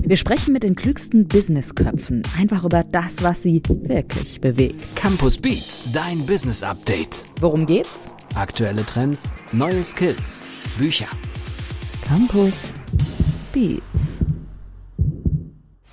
Wir sprechen mit den klügsten Businessköpfen einfach über das, was sie wirklich bewegt. Campus Beats, dein Business Update. Worum geht's? Aktuelle Trends, neue Skills, Bücher. Campus Beats.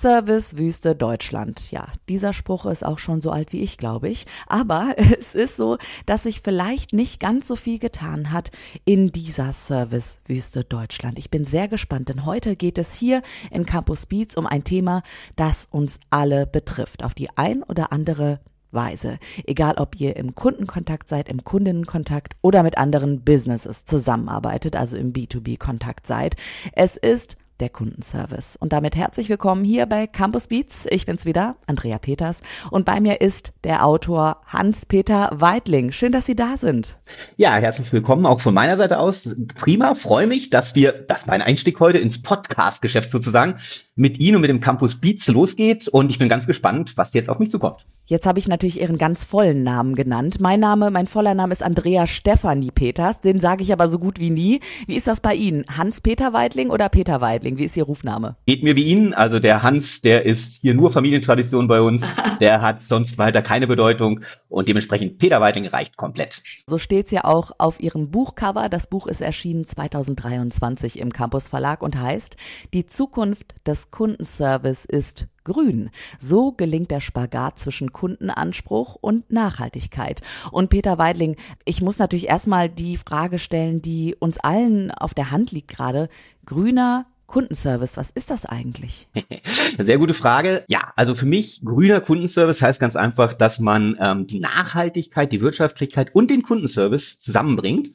Servicewüste Deutschland. Ja, dieser Spruch ist auch schon so alt wie ich, glaube ich. Aber es ist so, dass sich vielleicht nicht ganz so viel getan hat in dieser Servicewüste Deutschland. Ich bin sehr gespannt, denn heute geht es hier in Campus Beats um ein Thema, das uns alle betrifft. Auf die ein oder andere Weise. Egal, ob ihr im Kundenkontakt seid, im Kundinnenkontakt oder mit anderen Businesses zusammenarbeitet, also im B2B-Kontakt seid. Es ist der Kundenservice. Und damit herzlich willkommen hier bei Campus Beats. Ich bin's wieder, Andrea Peters. Und bei mir ist der Autor Hans-Peter Weidling. Schön, dass Sie da sind. Ja, herzlich willkommen auch von meiner Seite aus. Prima, freue mich, dass wir, dass mein Einstieg heute ins Podcast-Geschäft sozusagen mit Ihnen und mit dem Campus Beats losgeht. Und ich bin ganz gespannt, was jetzt auf mich zukommt. Jetzt habe ich natürlich Ihren ganz vollen Namen genannt. Mein Name, mein voller Name ist Andrea Stefanie Peters. Den sage ich aber so gut wie nie. Wie ist das bei Ihnen? Hans-Peter Weidling oder Peter Weidling? Wie ist Ihr Rufname? Geht mir wie Ihnen. Also der Hans, der ist hier nur Familientradition bei uns. Der hat sonst weiter keine Bedeutung und dementsprechend Peter Weidling reicht komplett. So steht's ja auch auf Ihrem Buchcover. Das Buch ist erschienen 2023 im Campus Verlag und heißt Die Zukunft des Kundenservice ist grün. So gelingt der Spagat zwischen Kundenanspruch und Nachhaltigkeit. Und Peter Weidling, ich muss natürlich erstmal die Frage stellen, die uns allen auf der Hand liegt gerade. Grüner Kundenservice, was ist das eigentlich? Sehr gute Frage. Ja, also für mich grüner Kundenservice heißt ganz einfach, dass man ähm, die Nachhaltigkeit, die Wirtschaftlichkeit und den Kundenservice zusammenbringt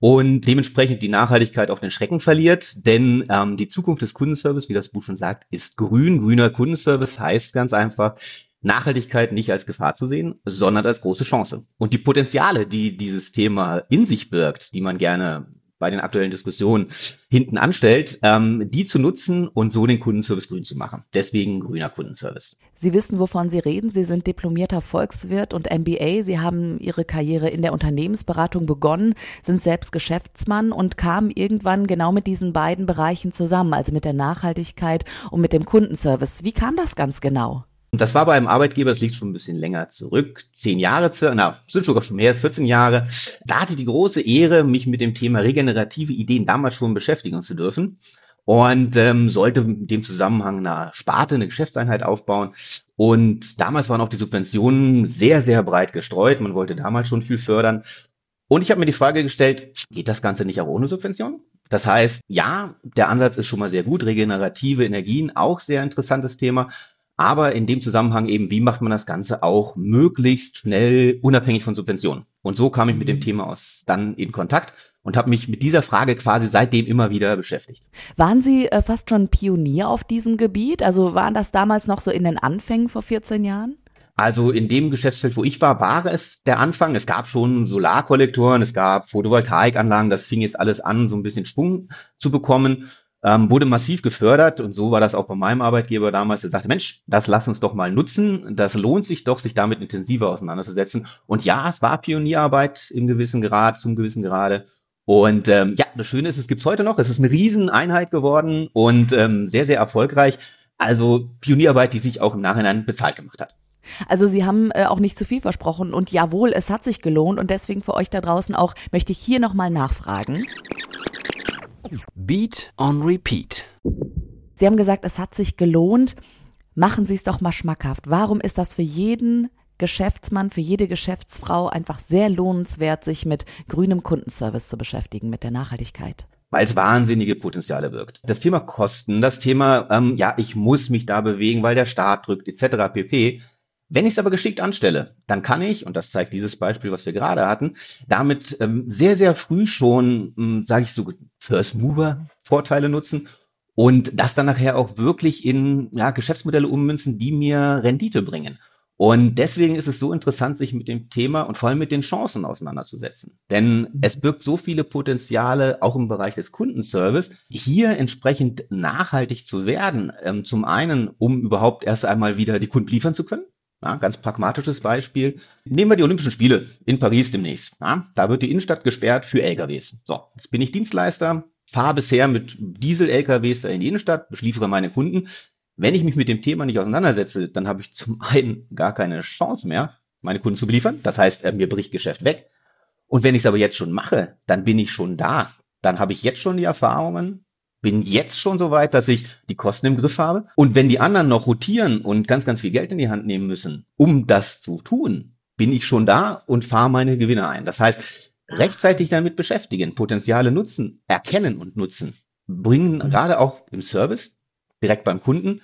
und dementsprechend die Nachhaltigkeit auch den Schrecken verliert. Denn ähm, die Zukunft des Kundenservice, wie das Buch schon sagt, ist grün. Grüner Kundenservice heißt ganz einfach, Nachhaltigkeit nicht als Gefahr zu sehen, sondern als große Chance. Und die Potenziale, die dieses Thema in sich birgt, die man gerne bei den aktuellen Diskussionen hinten anstellt, ähm, die zu nutzen und so den Kundenservice grün zu machen. Deswegen grüner Kundenservice. Sie wissen, wovon Sie reden. Sie sind diplomierter Volkswirt und MBA. Sie haben Ihre Karriere in der Unternehmensberatung begonnen, sind selbst Geschäftsmann und kamen irgendwann genau mit diesen beiden Bereichen zusammen, also mit der Nachhaltigkeit und mit dem Kundenservice. Wie kam das ganz genau? Und das war bei einem Arbeitgeber, das liegt schon ein bisschen länger zurück, zehn Jahre, na, sind sogar schon mehr, 14 Jahre. Da hatte ich die große Ehre, mich mit dem Thema regenerative Ideen damals schon beschäftigen zu dürfen und ähm, sollte in dem Zusammenhang eine Sparte, eine Geschäftseinheit aufbauen. Und damals waren auch die Subventionen sehr, sehr breit gestreut. Man wollte damals schon viel fördern. Und ich habe mir die Frage gestellt, geht das Ganze nicht auch ohne Subvention? Das heißt, ja, der Ansatz ist schon mal sehr gut. Regenerative Energien, auch sehr interessantes Thema. Aber in dem Zusammenhang eben, wie macht man das Ganze auch möglichst schnell unabhängig von Subventionen? Und so kam ich mit dem mhm. Thema aus dann in Kontakt und habe mich mit dieser Frage quasi seitdem immer wieder beschäftigt. Waren Sie äh, fast schon Pionier auf diesem Gebiet? Also waren das damals noch so in den Anfängen vor 14 Jahren? Also in dem Geschäftsfeld, wo ich war, war es der Anfang. Es gab schon Solarkollektoren, es gab Photovoltaikanlagen, das fing jetzt alles an, so ein bisschen Schwung zu bekommen ähm, wurde massiv gefördert und so war das auch bei meinem Arbeitgeber damals. Er sagte, Mensch, das lass uns doch mal nutzen. Das lohnt sich doch, sich damit intensiver auseinanderzusetzen. Und ja, es war Pionierarbeit im gewissen Grad, zum gewissen Grade. Und ähm, ja, das Schöne ist, es gibt's heute noch. Es ist eine Rieseneinheit geworden und ähm, sehr, sehr erfolgreich. Also Pionierarbeit, die sich auch im Nachhinein bezahlt gemacht hat. Also Sie haben äh, auch nicht zu viel versprochen und jawohl, es hat sich gelohnt und deswegen für euch da draußen auch möchte ich hier nochmal nachfragen. Beat on Repeat. Sie haben gesagt, es hat sich gelohnt. Machen Sie es doch mal schmackhaft. Warum ist das für jeden Geschäftsmann, für jede Geschäftsfrau einfach sehr lohnenswert, sich mit grünem Kundenservice zu beschäftigen, mit der Nachhaltigkeit? weil es wahnsinnige Potenziale wirkt. Das Thema Kosten, das Thema, ähm, ja, ich muss mich da bewegen, weil der Staat drückt, etc. pp. Wenn ich es aber geschickt anstelle, dann kann ich, und das zeigt dieses Beispiel, was wir gerade hatten, damit ähm, sehr, sehr früh schon, ähm, sage ich so, First Mover Vorteile nutzen und das dann nachher auch wirklich in ja, Geschäftsmodelle ummünzen, die mir Rendite bringen. Und deswegen ist es so interessant, sich mit dem Thema und vor allem mit den Chancen auseinanderzusetzen. Denn es birgt so viele Potenziale, auch im Bereich des Kundenservice, hier entsprechend nachhaltig zu werden. Ähm, zum einen, um überhaupt erst einmal wieder die Kunden liefern zu können. Ja, ganz pragmatisches Beispiel. Nehmen wir die Olympischen Spiele in Paris demnächst. Ja, da wird die Innenstadt gesperrt für LKWs. So, jetzt bin ich Dienstleister, fahre bisher mit Diesel-LKWs in die Innenstadt, beschliefere meine Kunden. Wenn ich mich mit dem Thema nicht auseinandersetze, dann habe ich zum einen gar keine Chance mehr, meine Kunden zu beliefern. Das heißt, äh, mir bricht Geschäft weg. Und wenn ich es aber jetzt schon mache, dann bin ich schon da. Dann habe ich jetzt schon die Erfahrungen, bin jetzt schon so weit, dass ich die Kosten im Griff habe. Und wenn die anderen noch rotieren und ganz, ganz viel Geld in die Hand nehmen müssen, um das zu tun, bin ich schon da und fahre meine Gewinne ein. Das heißt, rechtzeitig damit beschäftigen, Potenziale nutzen, erkennen und nutzen, bringen gerade auch im Service, direkt beim Kunden,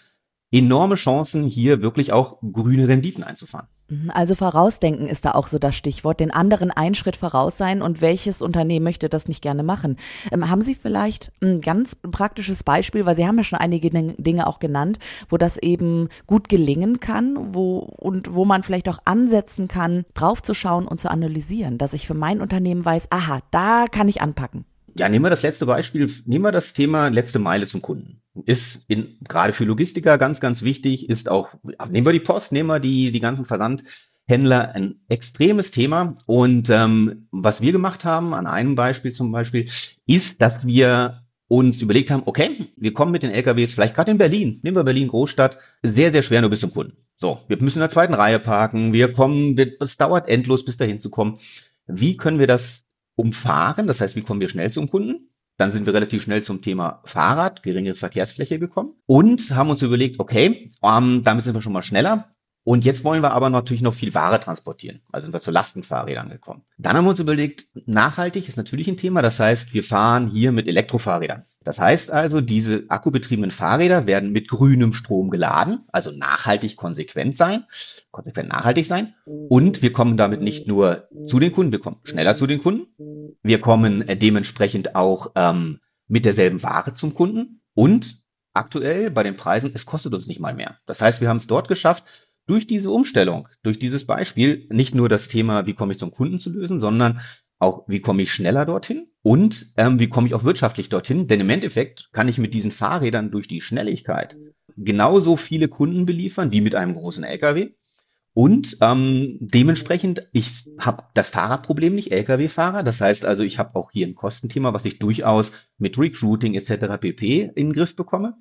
enorme Chancen, hier wirklich auch grüne Renditen einzufahren. Mhm, also vorausdenken ist da auch so das Stichwort, den anderen einen Schritt voraus sein und welches Unternehmen möchte das nicht gerne machen. Ähm, haben Sie vielleicht ein ganz praktisches Beispiel, weil Sie haben ja schon einige Dinge auch genannt, wo das eben gut gelingen kann, wo und wo man vielleicht auch ansetzen kann, draufzuschauen und zu analysieren, dass ich für mein Unternehmen weiß, aha, da kann ich anpacken. Ja, nehmen wir das letzte Beispiel, nehmen wir das Thema letzte Meile zum Kunden. Ist in, gerade für Logistiker ganz, ganz wichtig, ist auch, nehmen wir die Post, nehmen wir die, die ganzen Versandhändler, ein extremes Thema. Und ähm, was wir gemacht haben, an einem Beispiel zum Beispiel, ist, dass wir uns überlegt haben, okay, wir kommen mit den LKWs, vielleicht gerade in Berlin, nehmen wir Berlin Großstadt, sehr, sehr schwer nur bis zum Kunden. So, wir müssen in der zweiten Reihe parken, wir kommen, es dauert endlos, bis dahin zu kommen. Wie können wir das umfahren. Das heißt, wie kommen wir schnell zum Kunden? Dann sind wir relativ schnell zum Thema Fahrrad, geringe Verkehrsfläche gekommen und haben uns überlegt, okay, ähm, damit sind wir schon mal schneller. Und jetzt wollen wir aber natürlich noch viel Ware transportieren. Also sind wir zu Lastenfahrrädern gekommen. Dann haben wir uns überlegt, nachhaltig ist natürlich ein Thema. Das heißt, wir fahren hier mit Elektrofahrrädern. Das heißt also, diese akkubetriebenen Fahrräder werden mit grünem Strom geladen, also nachhaltig konsequent sein, konsequent nachhaltig sein. Und wir kommen damit nicht nur zu den Kunden, wir kommen schneller zu den Kunden. Wir kommen dementsprechend auch ähm, mit derselben Ware zum Kunden. Und aktuell bei den Preisen, es kostet uns nicht mal mehr. Das heißt, wir haben es dort geschafft, durch diese Umstellung, durch dieses Beispiel, nicht nur das Thema, wie komme ich zum Kunden zu lösen, sondern auch, wie komme ich schneller dorthin und ähm, wie komme ich auch wirtschaftlich dorthin. Denn im Endeffekt kann ich mit diesen Fahrrädern durch die Schnelligkeit genauso viele Kunden beliefern wie mit einem großen LKW. Und ähm, dementsprechend, ich habe das Fahrradproblem nicht, Lkw-Fahrer. Das heißt also, ich habe auch hier ein Kostenthema, was ich durchaus mit Recruiting etc. pp. in den Griff bekomme.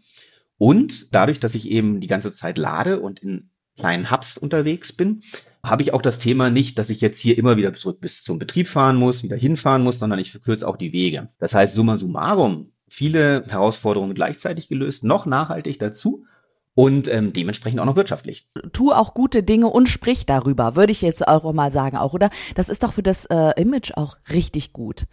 Und dadurch, dass ich eben die ganze Zeit lade und in kleinen Hubs unterwegs bin, habe ich auch das Thema nicht, dass ich jetzt hier immer wieder zurück bis zum Betrieb fahren muss, wieder hinfahren muss, sondern ich verkürze auch die Wege. Das heißt, summa summarum, viele Herausforderungen gleichzeitig gelöst, noch nachhaltig dazu und ähm, dementsprechend auch noch wirtschaftlich. Tu auch gute Dinge und sprich darüber, würde ich jetzt auch mal sagen, auch, oder? Das ist doch für das äh, Image auch richtig gut.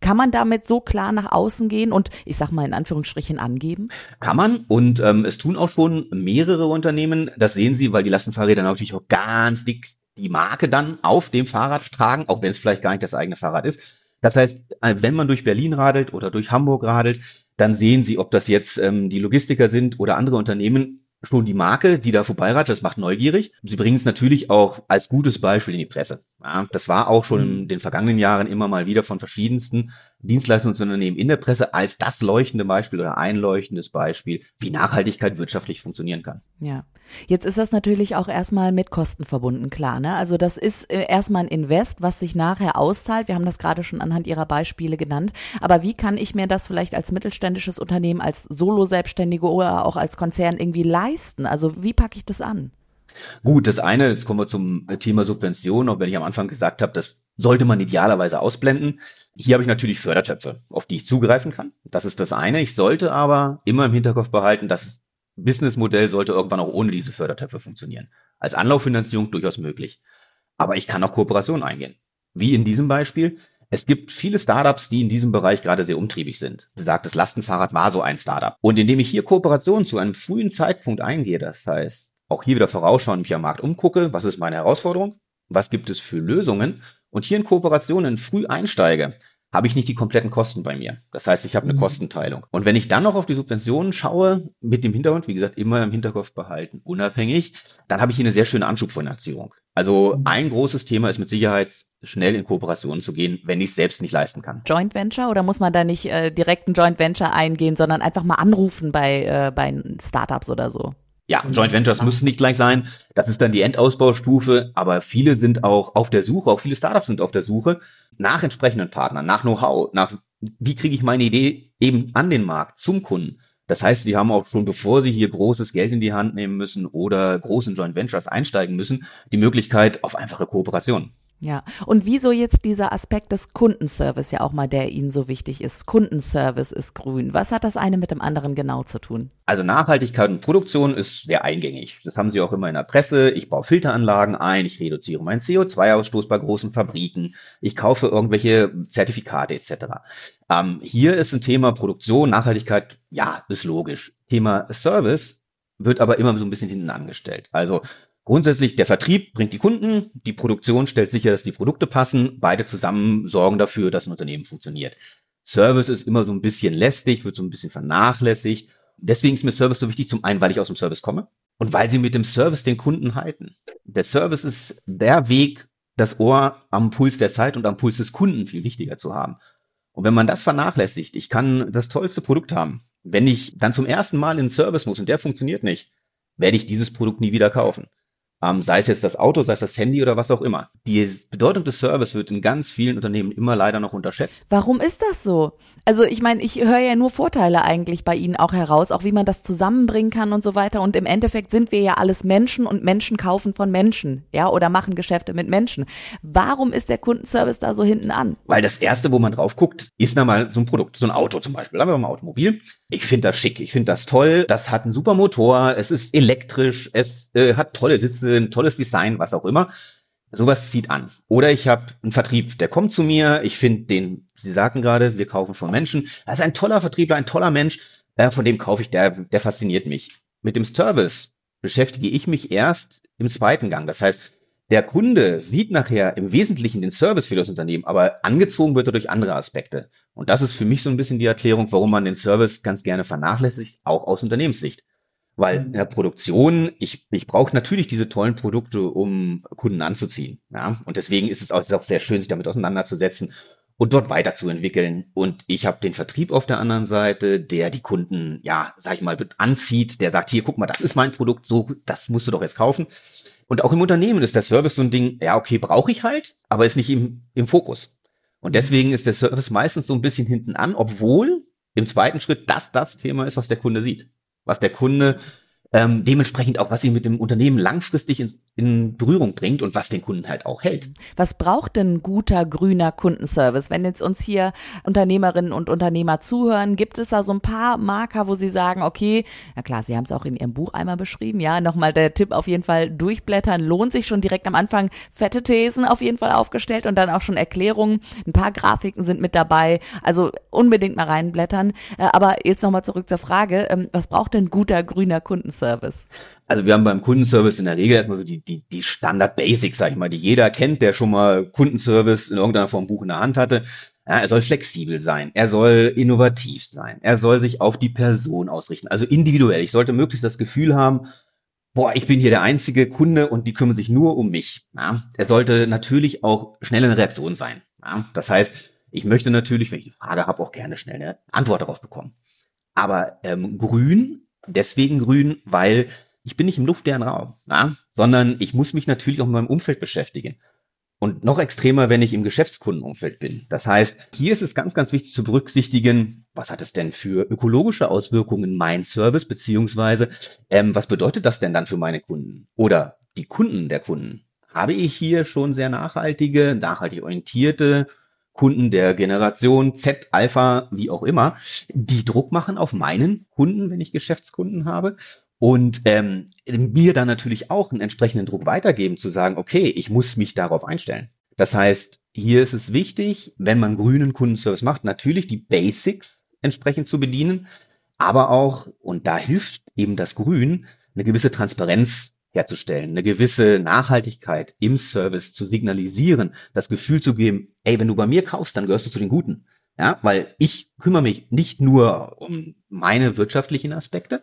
Kann man damit so klar nach außen gehen und ich sag mal in Anführungsstrichen angeben? Kann man und ähm, es tun auch schon mehrere Unternehmen. Das sehen Sie, weil die Lastenfahrräder natürlich auch ganz dick die Marke dann auf dem Fahrrad tragen, auch wenn es vielleicht gar nicht das eigene Fahrrad ist. Das heißt, äh, wenn man durch Berlin radelt oder durch Hamburg radelt, dann sehen Sie, ob das jetzt ähm, die Logistiker sind oder andere Unternehmen, schon die Marke, die da vorbeirat, das macht neugierig. Sie bringen es natürlich auch als gutes Beispiel in die Presse. Ja, das war auch schon in mhm. den vergangenen Jahren immer mal wieder von verschiedensten Dienstleistungsunternehmen in der Presse als das leuchtende Beispiel oder ein leuchtendes Beispiel, wie Nachhaltigkeit wirtschaftlich funktionieren kann. Ja. Jetzt ist das natürlich auch erstmal mit Kosten verbunden, klar. Ne? Also das ist äh, erstmal ein Invest, was sich nachher auszahlt. Wir haben das gerade schon anhand Ihrer Beispiele genannt. Aber wie kann ich mir das vielleicht als mittelständisches Unternehmen, als Solo-Selbstständige oder auch als Konzern irgendwie leisten? Also wie packe ich das an? Gut, das eine, jetzt kommen wir zum Thema Subvention, auch wenn ich am Anfang gesagt habe, das sollte man idealerweise ausblenden. Hier habe ich natürlich Fördertöpfe, auf die ich zugreifen kann. Das ist das eine. Ich sollte aber immer im Hinterkopf behalten, das Businessmodell sollte irgendwann auch ohne diese Fördertöpfe funktionieren. Als Anlauffinanzierung durchaus möglich. Aber ich kann auch Kooperationen eingehen. Wie in diesem Beispiel. Es gibt viele Startups, die in diesem Bereich gerade sehr umtriebig sind. Besagtes Lastenfahrrad war so ein Startup. Und indem ich hier Kooperationen zu einem frühen Zeitpunkt eingehe, das heißt, auch hier wieder vorausschauen, mich am Markt umgucke, was ist meine Herausforderung, was gibt es für Lösungen und hier in Kooperationen früh einsteige, habe ich nicht die kompletten Kosten bei mir. Das heißt, ich habe eine mhm. Kostenteilung. Und wenn ich dann noch auf die Subventionen schaue, mit dem Hintergrund, wie gesagt, immer im Hinterkopf behalten, unabhängig, dann habe ich hier eine sehr schöne Anschubfinanzierung. Also mhm. ein großes Thema ist mit Sicherheit schnell in Kooperationen zu gehen, wenn ich es selbst nicht leisten kann. Joint Venture oder muss man da nicht äh, direkt ein Joint Venture eingehen, sondern einfach mal anrufen bei, äh, bei Startups oder so? Ja, Joint Ventures müssen nicht gleich sein. Das ist dann die Endausbaustufe. Aber viele sind auch auf der Suche, auch viele Startups sind auf der Suche nach entsprechenden Partnern, nach Know-how, nach wie kriege ich meine Idee eben an den Markt zum Kunden? Das heißt, sie haben auch schon, bevor sie hier großes Geld in die Hand nehmen müssen oder großen Joint Ventures einsteigen müssen, die Möglichkeit auf einfache Kooperation. Ja, und wieso jetzt dieser Aspekt des Kundenservice ja auch mal, der Ihnen so wichtig ist? Kundenservice ist grün. Was hat das eine mit dem anderen genau zu tun? Also Nachhaltigkeit und Produktion ist sehr eingängig. Das haben Sie auch immer in der Presse. Ich baue Filteranlagen ein, ich reduziere meinen CO2-Ausstoß bei großen Fabriken, ich kaufe irgendwelche Zertifikate etc. Ähm, hier ist ein Thema Produktion, Nachhaltigkeit, ja, ist logisch. Thema Service wird aber immer so ein bisschen hinten angestellt. Also Grundsätzlich, der Vertrieb bringt die Kunden, die Produktion stellt sicher, dass die Produkte passen, beide zusammen sorgen dafür, dass ein Unternehmen funktioniert. Service ist immer so ein bisschen lästig, wird so ein bisschen vernachlässigt. Deswegen ist mir Service so wichtig, zum einen, weil ich aus dem Service komme und weil sie mit dem Service den Kunden halten. Der Service ist der Weg, das Ohr am Puls der Zeit und am Puls des Kunden viel wichtiger zu haben. Und wenn man das vernachlässigt, ich kann das tollste Produkt haben. Wenn ich dann zum ersten Mal in den Service muss und der funktioniert nicht, werde ich dieses Produkt nie wieder kaufen. Ähm, sei es jetzt das Auto, sei es das Handy oder was auch immer. Die Bedeutung des Service wird in ganz vielen Unternehmen immer leider noch unterschätzt. Warum ist das so? Also ich meine, ich höre ja nur Vorteile eigentlich bei Ihnen auch heraus, auch wie man das zusammenbringen kann und so weiter. Und im Endeffekt sind wir ja alles Menschen und Menschen kaufen von Menschen, ja, oder machen Geschäfte mit Menschen. Warum ist der Kundenservice da so hinten an? Weil das erste, wo man drauf guckt, ist mal so ein Produkt, so ein Auto zum Beispiel. Haben wir mal ein Automobil. Ich finde das schick, ich finde das toll. Das hat einen super Motor, es ist elektrisch, es äh, hat tolle Sitze, ein tolles Design, was auch immer. Sowas zieht an. Oder ich habe einen Vertrieb, der kommt zu mir, ich finde den, Sie sagten gerade, wir kaufen von Menschen. Das ist ein toller Vertriebler, ein toller Mensch, äh, von dem kaufe ich, der, der fasziniert mich. Mit dem Service beschäftige ich mich erst im zweiten Gang. Das heißt, der Kunde sieht nachher im Wesentlichen den Service für das Unternehmen, aber angezogen wird er durch andere Aspekte. Und das ist für mich so ein bisschen die Erklärung, warum man den Service ganz gerne vernachlässigt, auch aus Unternehmenssicht. Weil in der Produktion, ich, ich brauche natürlich diese tollen Produkte, um Kunden anzuziehen. Ja? Und deswegen ist es auch, ist auch sehr schön, sich damit auseinanderzusetzen und dort weiterzuentwickeln. Und ich habe den Vertrieb auf der anderen Seite, der die Kunden, ja, sag ich mal, anzieht, der sagt, hier, guck mal, das ist mein Produkt, so, das musst du doch jetzt kaufen. Und auch im Unternehmen ist der Service so ein Ding, ja, okay, brauche ich halt, aber ist nicht im, im Fokus. Und deswegen ist der Service meistens so ein bisschen hinten an, obwohl im zweiten Schritt das das Thema ist, was der Kunde sieht was der Kunde ähm, dementsprechend auch, was sie mit dem Unternehmen langfristig in, in, Berührung bringt und was den Kunden halt auch hält. Was braucht denn guter grüner Kundenservice? Wenn jetzt uns hier Unternehmerinnen und Unternehmer zuhören, gibt es da so ein paar Marker, wo sie sagen, okay, na klar, Sie haben es auch in Ihrem Buch einmal beschrieben, ja, nochmal der Tipp auf jeden Fall durchblättern, lohnt sich schon direkt am Anfang fette Thesen auf jeden Fall aufgestellt und dann auch schon Erklärungen, ein paar Grafiken sind mit dabei, also unbedingt mal reinblättern. Äh, aber jetzt nochmal zurück zur Frage, ähm, was braucht denn guter grüner Kundenservice? Also wir haben beim Kundenservice in der Regel erstmal die, die, die Standard-Basics, sag ich mal, die jeder kennt, der schon mal Kundenservice in irgendeiner Form Buch in der Hand hatte. Ja, er soll flexibel sein, er soll innovativ sein, er soll sich auf die Person ausrichten, also individuell. Ich sollte möglichst das Gefühl haben, boah, ich bin hier der einzige Kunde und die kümmern sich nur um mich. Ja, er sollte natürlich auch schnell in Reaktion sein. Ja, das heißt, ich möchte natürlich, wenn ich eine Frage habe, auch gerne schnell eine Antwort darauf bekommen. Aber ähm, grün deswegen grün, weil ich bin nicht im luftleeren Raum, na? sondern ich muss mich natürlich auch mit meinem Umfeld beschäftigen. Und noch extremer, wenn ich im Geschäftskundenumfeld bin. Das heißt, hier ist es ganz, ganz wichtig zu berücksichtigen, was hat es denn für ökologische Auswirkungen mein Service, beziehungsweise ähm, was bedeutet das denn dann für meine Kunden oder die Kunden der Kunden? Habe ich hier schon sehr nachhaltige, nachhaltig orientierte Kunden der Generation Z, Alpha, wie auch immer, die Druck machen auf meinen Kunden, wenn ich Geschäftskunden habe. Und ähm, mir dann natürlich auch einen entsprechenden Druck weitergeben, zu sagen, okay, ich muss mich darauf einstellen. Das heißt, hier ist es wichtig, wenn man grünen Kundenservice macht, natürlich die Basics entsprechend zu bedienen, aber auch, und da hilft eben das Grün, eine gewisse Transparenz herzustellen, eine gewisse Nachhaltigkeit im Service zu signalisieren, das Gefühl zu geben, ey, wenn du bei mir kaufst, dann gehörst du zu den Guten. Ja, weil ich kümmere mich nicht nur um meine wirtschaftlichen Aspekte,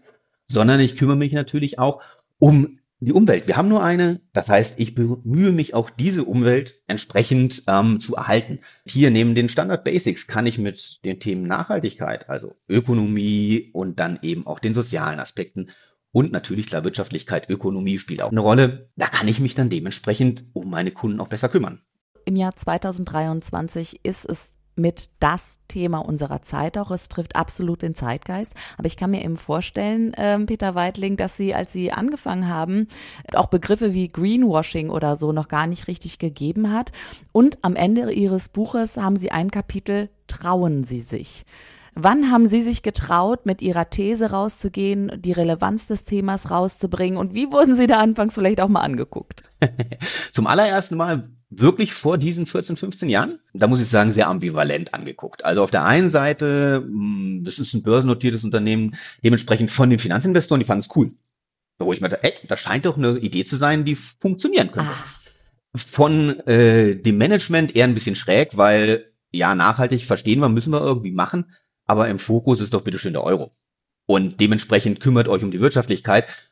sondern ich kümmere mich natürlich auch um die Umwelt. Wir haben nur eine, das heißt, ich bemühe mich auch diese Umwelt entsprechend ähm, zu erhalten. Hier neben den Standard Basics kann ich mit den Themen Nachhaltigkeit, also Ökonomie und dann eben auch den sozialen Aspekten und natürlich klar, Wirtschaftlichkeit, Ökonomie spielt auch eine Rolle. Da kann ich mich dann dementsprechend um meine Kunden auch besser kümmern. Im Jahr 2023 ist es mit das Thema unserer Zeit auch. Es trifft absolut den Zeitgeist. Aber ich kann mir eben vorstellen, äh, Peter Weidling, dass Sie, als Sie angefangen haben, auch Begriffe wie Greenwashing oder so noch gar nicht richtig gegeben hat. Und am Ende Ihres Buches haben Sie ein Kapitel Trauen Sie sich. Wann haben Sie sich getraut, mit Ihrer These rauszugehen, die Relevanz des Themas rauszubringen und wie wurden Sie da anfangs vielleicht auch mal angeguckt? Zum allerersten Mal wirklich vor diesen 14, 15 Jahren, da muss ich sagen, sehr ambivalent angeguckt. Also auf der einen Seite, hm, das ist ein börsennotiertes Unternehmen, dementsprechend von den Finanzinvestoren, die fanden es cool. Wo ich mir dachte, ey, das scheint doch eine Idee zu sein, die funktionieren könnte. Ah. Von äh, dem Management eher ein bisschen schräg, weil ja, nachhaltig verstehen wir, müssen wir irgendwie machen aber im Fokus ist doch bitteschön der Euro. Und dementsprechend kümmert euch um die Wirtschaftlichkeit.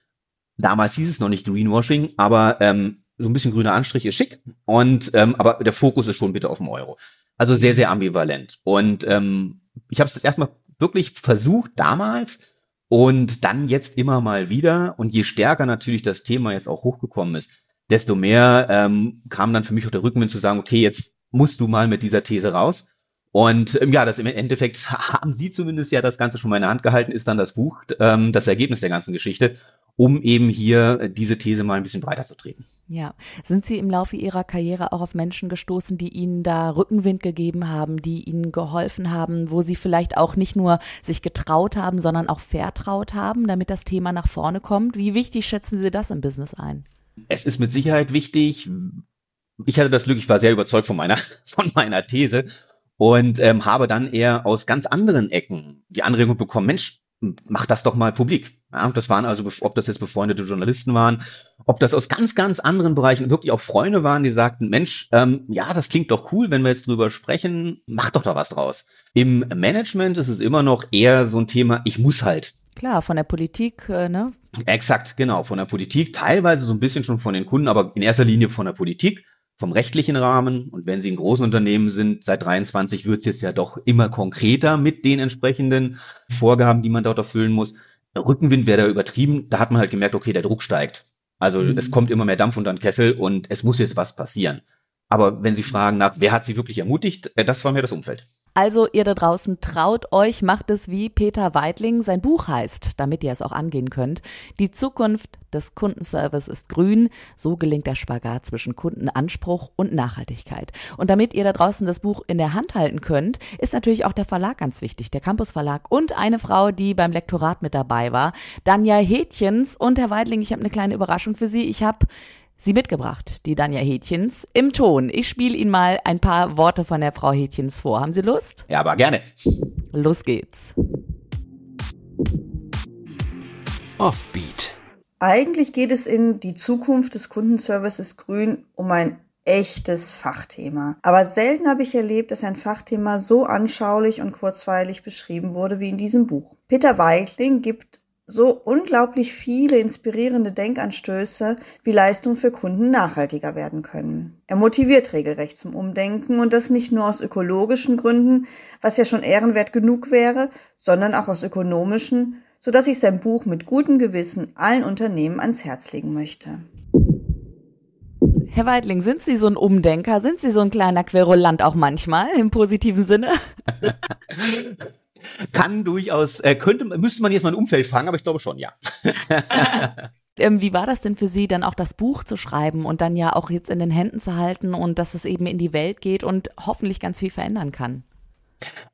Damals hieß es noch nicht Greenwashing, aber ähm, so ein bisschen grüner Anstrich ist schick. Und ähm, aber der Fokus ist schon bitte auf dem Euro. Also sehr, sehr ambivalent. Und ähm, ich habe es erstmal wirklich versucht damals und dann jetzt immer mal wieder. Und je stärker natürlich das Thema jetzt auch hochgekommen ist, desto mehr ähm, kam dann für mich auch der Rückenwind zu sagen, okay, jetzt musst du mal mit dieser These raus. Und ähm, ja, das im Endeffekt haben Sie zumindest ja das Ganze schon mal in der Hand gehalten, ist dann das Buch, ähm, das Ergebnis der ganzen Geschichte, um eben hier diese These mal ein bisschen breiter zu treten. Ja, sind Sie im Laufe Ihrer Karriere auch auf Menschen gestoßen, die Ihnen da Rückenwind gegeben haben, die Ihnen geholfen haben, wo Sie vielleicht auch nicht nur sich getraut haben, sondern auch vertraut haben, damit das Thema nach vorne kommt? Wie wichtig schätzen Sie das im Business ein? Es ist mit Sicherheit wichtig. Ich hatte das Glück, ich war sehr überzeugt von meiner, von meiner These und ähm, habe dann eher aus ganz anderen Ecken die Anregung bekommen, Mensch, mach das doch mal publik. Ja, das waren also, ob das jetzt befreundete Journalisten waren, ob das aus ganz, ganz anderen Bereichen wirklich auch Freunde waren, die sagten, Mensch, ähm, ja, das klingt doch cool, wenn wir jetzt drüber sprechen, mach doch da was draus. Im Management ist es immer noch eher so ein Thema, ich muss halt. Klar, von der Politik, äh, ne? Exakt, genau, von der Politik, teilweise so ein bisschen schon von den Kunden, aber in erster Linie von der Politik vom rechtlichen Rahmen. Und wenn Sie in großen Unternehmen sind, seit 23 wird es jetzt ja doch immer konkreter mit den entsprechenden Vorgaben, die man dort erfüllen muss. Rückenwind wäre da übertrieben. Da hat man halt gemerkt, okay, der Druck steigt. Also mhm. es kommt immer mehr Dampf unter den Kessel und es muss jetzt was passieren. Aber wenn Sie fragen nach, wer hat Sie wirklich ermutigt, äh, das war mir das Umfeld. Also ihr da draußen traut euch, macht es wie Peter Weidling sein Buch heißt, damit ihr es auch angehen könnt. Die Zukunft des Kundenservice ist grün. So gelingt der Spagat zwischen Kundenanspruch und Nachhaltigkeit. Und damit ihr da draußen das Buch in der Hand halten könnt, ist natürlich auch der Verlag ganz wichtig, der Campus Verlag und eine Frau, die beim Lektorat mit dabei war, Danja Hätchens. Und Herr Weidling, ich habe eine kleine Überraschung für Sie. Ich habe sie mitgebracht, die Danja Hätchens, im Ton. Ich spiele Ihnen mal ein paar Worte von der Frau Hätchens vor. Haben Sie Lust? Ja, aber gerne. Los geht's. Offbeat. Eigentlich geht es in die Zukunft des Kundenservices Grün um ein echtes Fachthema. Aber selten habe ich erlebt, dass ein Fachthema so anschaulich und kurzweilig beschrieben wurde wie in diesem Buch. Peter Weidling gibt so unglaublich viele inspirierende Denkanstöße, wie Leistungen für Kunden nachhaltiger werden können. Er motiviert regelrecht zum Umdenken und das nicht nur aus ökologischen Gründen, was ja schon ehrenwert genug wäre, sondern auch aus ökonomischen, so dass ich sein Buch mit gutem Gewissen allen Unternehmen ans Herz legen möchte. Herr Weidling, sind Sie so ein Umdenker? Sind Sie so ein kleiner Querulant auch manchmal im positiven Sinne? kann durchaus, äh, könnte, müsste man jetzt mal ein Umfeld fragen, aber ich glaube schon, ja. Ähm, wie war das denn für Sie, dann auch das Buch zu schreiben und dann ja auch jetzt in den Händen zu halten und dass es eben in die Welt geht und hoffentlich ganz viel verändern kann?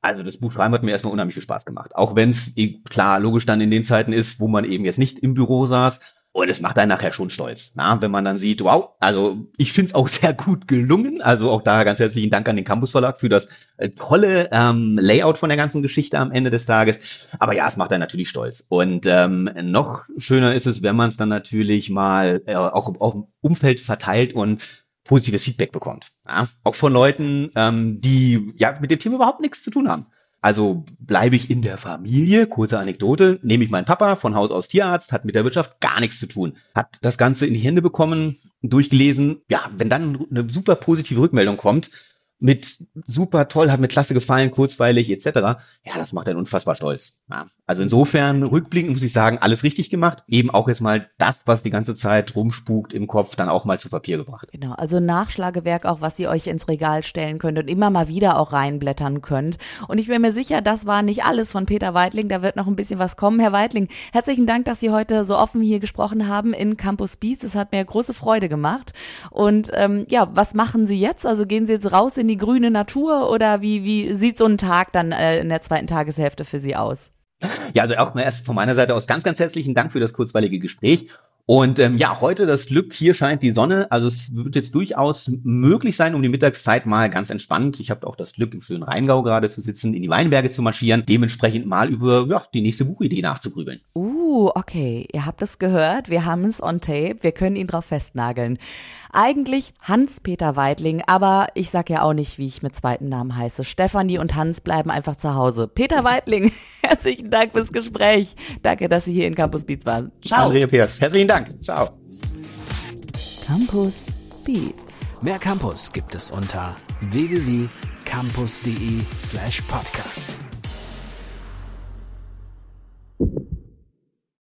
Also das Buch schreiben hat mir erstmal unheimlich viel Spaß gemacht. Auch wenn es klar logisch dann in den Zeiten ist, wo man eben jetzt nicht im Büro saß und es macht einen nachher schon stolz, na? wenn man dann sieht, wow, also ich finde es auch sehr gut gelungen. Also auch da ganz herzlichen Dank an den Campus Verlag für das äh, tolle ähm, Layout von der ganzen Geschichte am Ende des Tages. Aber ja, es macht einen natürlich stolz. Und ähm, noch schöner ist es, wenn man es dann natürlich mal äh, auch dem Umfeld verteilt und positives Feedback bekommt. Ja? Auch von Leuten, ähm, die ja mit dem Thema überhaupt nichts zu tun haben. Also bleibe ich in der Familie, kurze Anekdote, nehme ich meinen Papa von Haus aus Tierarzt, hat mit der Wirtschaft gar nichts zu tun, hat das Ganze in die Hände bekommen, durchgelesen. Ja, wenn dann eine super positive Rückmeldung kommt mit super toll, hat mir klasse gefallen, kurzweilig etc. Ja, das macht einen unfassbar stolz. Ja, also insofern, rückblickend muss ich sagen, alles richtig gemacht. Eben auch jetzt mal das, was die ganze Zeit rumspukt im Kopf, dann auch mal zu Papier gebracht. Genau, also Nachschlagewerk auch, was ihr euch ins Regal stellen könnt und immer mal wieder auch reinblättern könnt. Und ich bin mir sicher, das war nicht alles von Peter Weidling, da wird noch ein bisschen was kommen. Herr Weidling, herzlichen Dank, dass Sie heute so offen hier gesprochen haben in Campus Beats. Es hat mir große Freude gemacht. Und ähm, ja, was machen Sie jetzt? Also gehen Sie jetzt raus in in die grüne Natur oder wie, wie sieht so ein Tag dann äh, in der zweiten Tageshälfte für Sie aus? Ja, also auch erst von meiner Seite aus ganz, ganz herzlichen Dank für das kurzweilige Gespräch. Und ähm, ja, heute das Glück, hier scheint die Sonne. Also es wird jetzt durchaus möglich sein, um die Mittagszeit mal ganz entspannt. Ich habe auch das Glück, im schönen Rheingau gerade zu sitzen, in die Weinberge zu marschieren, dementsprechend mal über ja, die nächste Buchidee nachzugrübeln. Uh, okay. Ihr habt es gehört. Wir haben es on tape. Wir können ihn drauf festnageln. Eigentlich Hans-Peter Weidling, aber ich sag ja auch nicht, wie ich mit zweiten Namen heiße. Stefanie und Hans bleiben einfach zu Hause. Peter Weidling, herzlichen Dank fürs Gespräch. Danke, dass Sie hier in Campus Beats waren. Ciao. Andrea Peers, herzlichen Dank. Dank. Ciao. Campus Beats. Mehr Campus gibt es unter www.campus.de slash podcast.